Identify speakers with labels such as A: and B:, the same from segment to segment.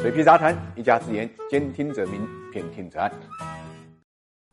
A: 水皮杂谈，一家之言，兼听则明，偏听则暗。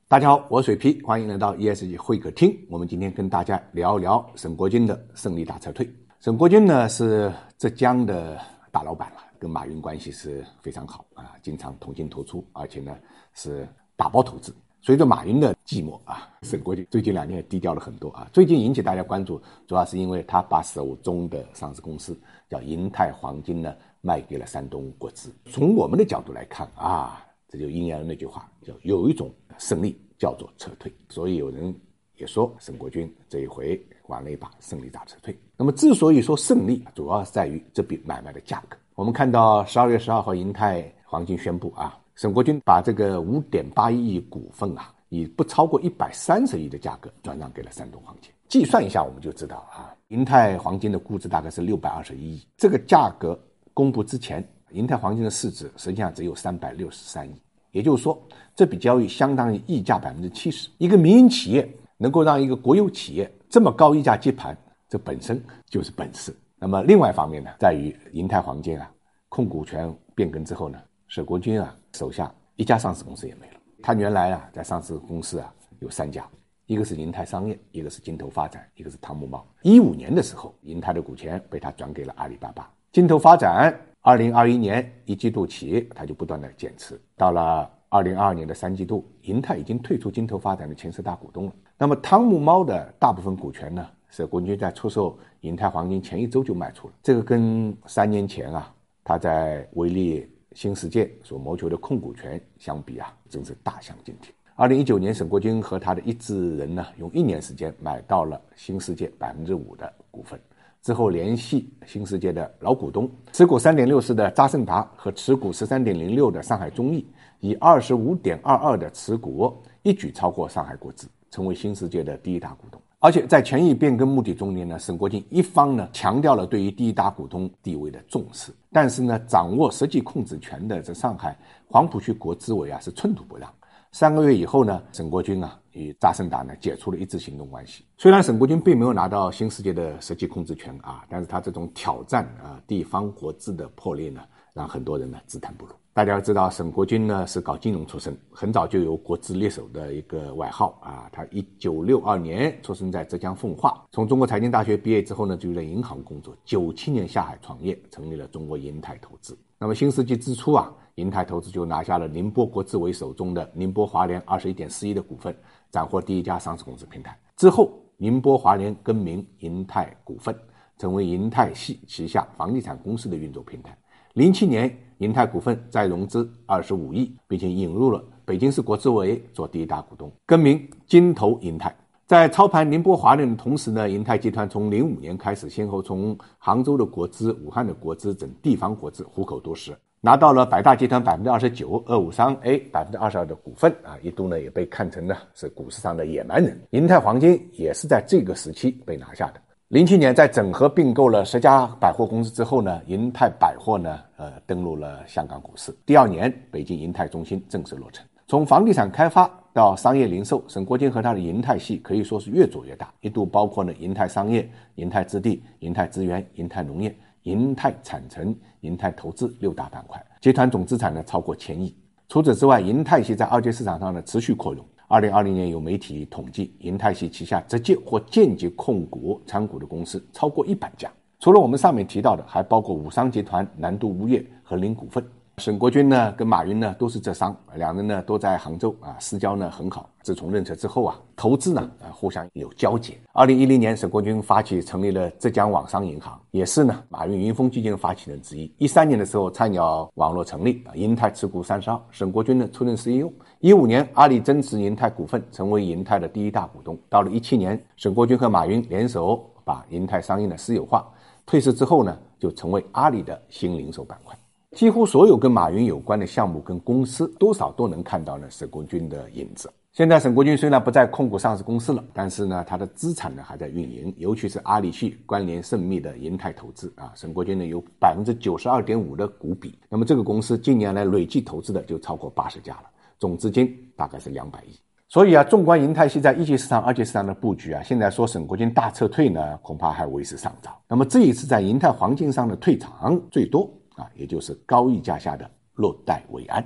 A: 大家好，我是水皮，欢迎来到 ESG 会客厅。我们今天跟大家聊一聊沈国军的胜利大撤退。沈国军呢是浙江的大老板了，跟马云关系是非常好啊，经常同进同出，而且呢是打包投资。随着马云的寂寞啊，沈国军最近两年低调了很多啊。最近引起大家关注，主要是因为他把手中的上市公司叫银泰黄金呢卖给了山东国资。从我们的角度来看啊，这就应验了那句话，叫有一种胜利叫做撤退。所以有人也说沈国军这一回玩了一把胜利大撤退。那么之所以说胜利，主要是在于这笔买卖的价格。我们看到十二月十二号，银泰黄金宣布啊。沈国军把这个五点八亿股份啊，以不超过一百三十亿的价格转让给了山东黄金。计算一下，我们就知道啊，银泰黄金的估值大概是六百二十一亿。这个价格公布之前，银泰黄金的市值实际上只有三百六十三亿。也就是说，这笔交易相当于溢价百分之七十。一个民营企业能够让一个国有企业这么高溢价接盘，这本身就是本事。那么另外一方面呢，在于银泰黄金啊，控股权变更之后呢。沈国军啊，手下一家上市公司也没了。他原来啊，在上市公司啊有三家，一个是银泰商业，一个是金投发展，一个是汤姆猫。一五年的时候，银泰的股权被他转给了阿里巴巴。金投发展二零二一年一季度起，他就不断的减持。到了二零二二年的三季度，银泰已经退出金投发展的前十大股东了。那么汤姆猫的大部分股权呢，沈国军在出售银泰黄金前一周就卖出了。这个跟三年前啊，他在维利。新世界所谋求的控股权相比啊，真是大相径庭。二零一九年，沈国军和他的一致人呢，用一年时间买到了新世界百分之五的股份，之后联系新世界的老股东，持股三点六四的扎盛达和持股十三点零六的上海中亿，以二十五点二二的持股，一举超过上海国资，成为新世界的第一大股东。而且在权益变更目的中间呢，沈国军一方呢强调了对于第一大股东地位的重视，但是呢，掌握实际控制权的这上海黄浦区国资委啊是寸土不让。三个月以后呢，沈国军啊与扎盛达呢解除了一致行动关系。虽然沈国军并没有拿到新世界的实际控制权啊，但是他这种挑战啊地方国资的破裂呢，让很多人呢自叹不如。大家要知道，沈国军呢是搞金融出身，很早就有“国资猎手”的一个外号啊。他一九六二年出生在浙江奉化，从中国财经大学毕业之后呢，就在银行工作。九七年下海创业，成立了中国银泰投资。那么新世纪之初啊，银泰投资就拿下了宁波国资委手中的宁波华联二十一点四亿的股份，斩获第一家上市公司平台。之后，宁波华联更名银泰股份，成为银泰系旗下房地产公司的运作平台。零七年，银泰股份再融资二十五亿，并且引入了北京市国资委做第一大股东，更名金投银泰。在操盘宁波华联的同时呢，银泰集团从零五年开始，先后从杭州的国资、武汉的国资等地方国资虎口夺食，拿到了百大集团百分之二十九、二五三 A 百分之二十二的股份啊，一度呢也被看成呢是股市上的野蛮人。银泰黄金也是在这个时期被拿下的。零七年，在整合并购了十家百货公司之后呢，银泰百货呢，呃，登陆了香港股市。第二年，北京银泰中心正式落成。从房地产开发到商业零售，沈国金和他的银泰系可以说是越做越大，一度包括了银泰商业、银泰置地、银泰资源、银泰农业、银泰产城、银泰投资六大板块，集团总资产呢超过千亿。除此之外，银泰系在二级市场上呢持续扩容。二零二零年有媒体统计，银泰系旗下直接或间接控股参股的公司超过一百家。除了我们上面提到的，还包括武商集团、南都物业和林股份。沈国军呢，跟马云呢都是浙商，两人呢都在杭州啊，私交呢很好。自从认识之后啊，投资呢啊互相有交集。二零一零年，沈国军发起成立了浙江网商银行，也是呢马云云峰基金发起人之一。一三年的时候，菜鸟网络成立啊，银泰持股三十二，沈国军呢出任 CEO。一五年，阿里增持银泰股份，成为银泰的第一大股东。到了一七年，沈国军和马云联手把银泰商业的私有化，退市之后呢，就成为阿里的新零售板块。几乎所有跟马云有关的项目跟公司，多少都能看到呢沈国军的影子。现在沈国军虽然不再控股上市公司了，但是呢，他的资产呢还在运营，尤其是阿里系关联甚密的银泰投资啊，沈国军呢有百分之九十二点五的股比。那么这个公司近年来累计投资的就超过八十家了，总资金大概是两百亿。所以啊，纵观银泰系在一级市场、二级市场的布局啊，现在说沈国军大撤退呢，恐怕还为时尚早。那么这一次在银泰黄金上的退场最多。啊，也就是高溢价下的落袋为安。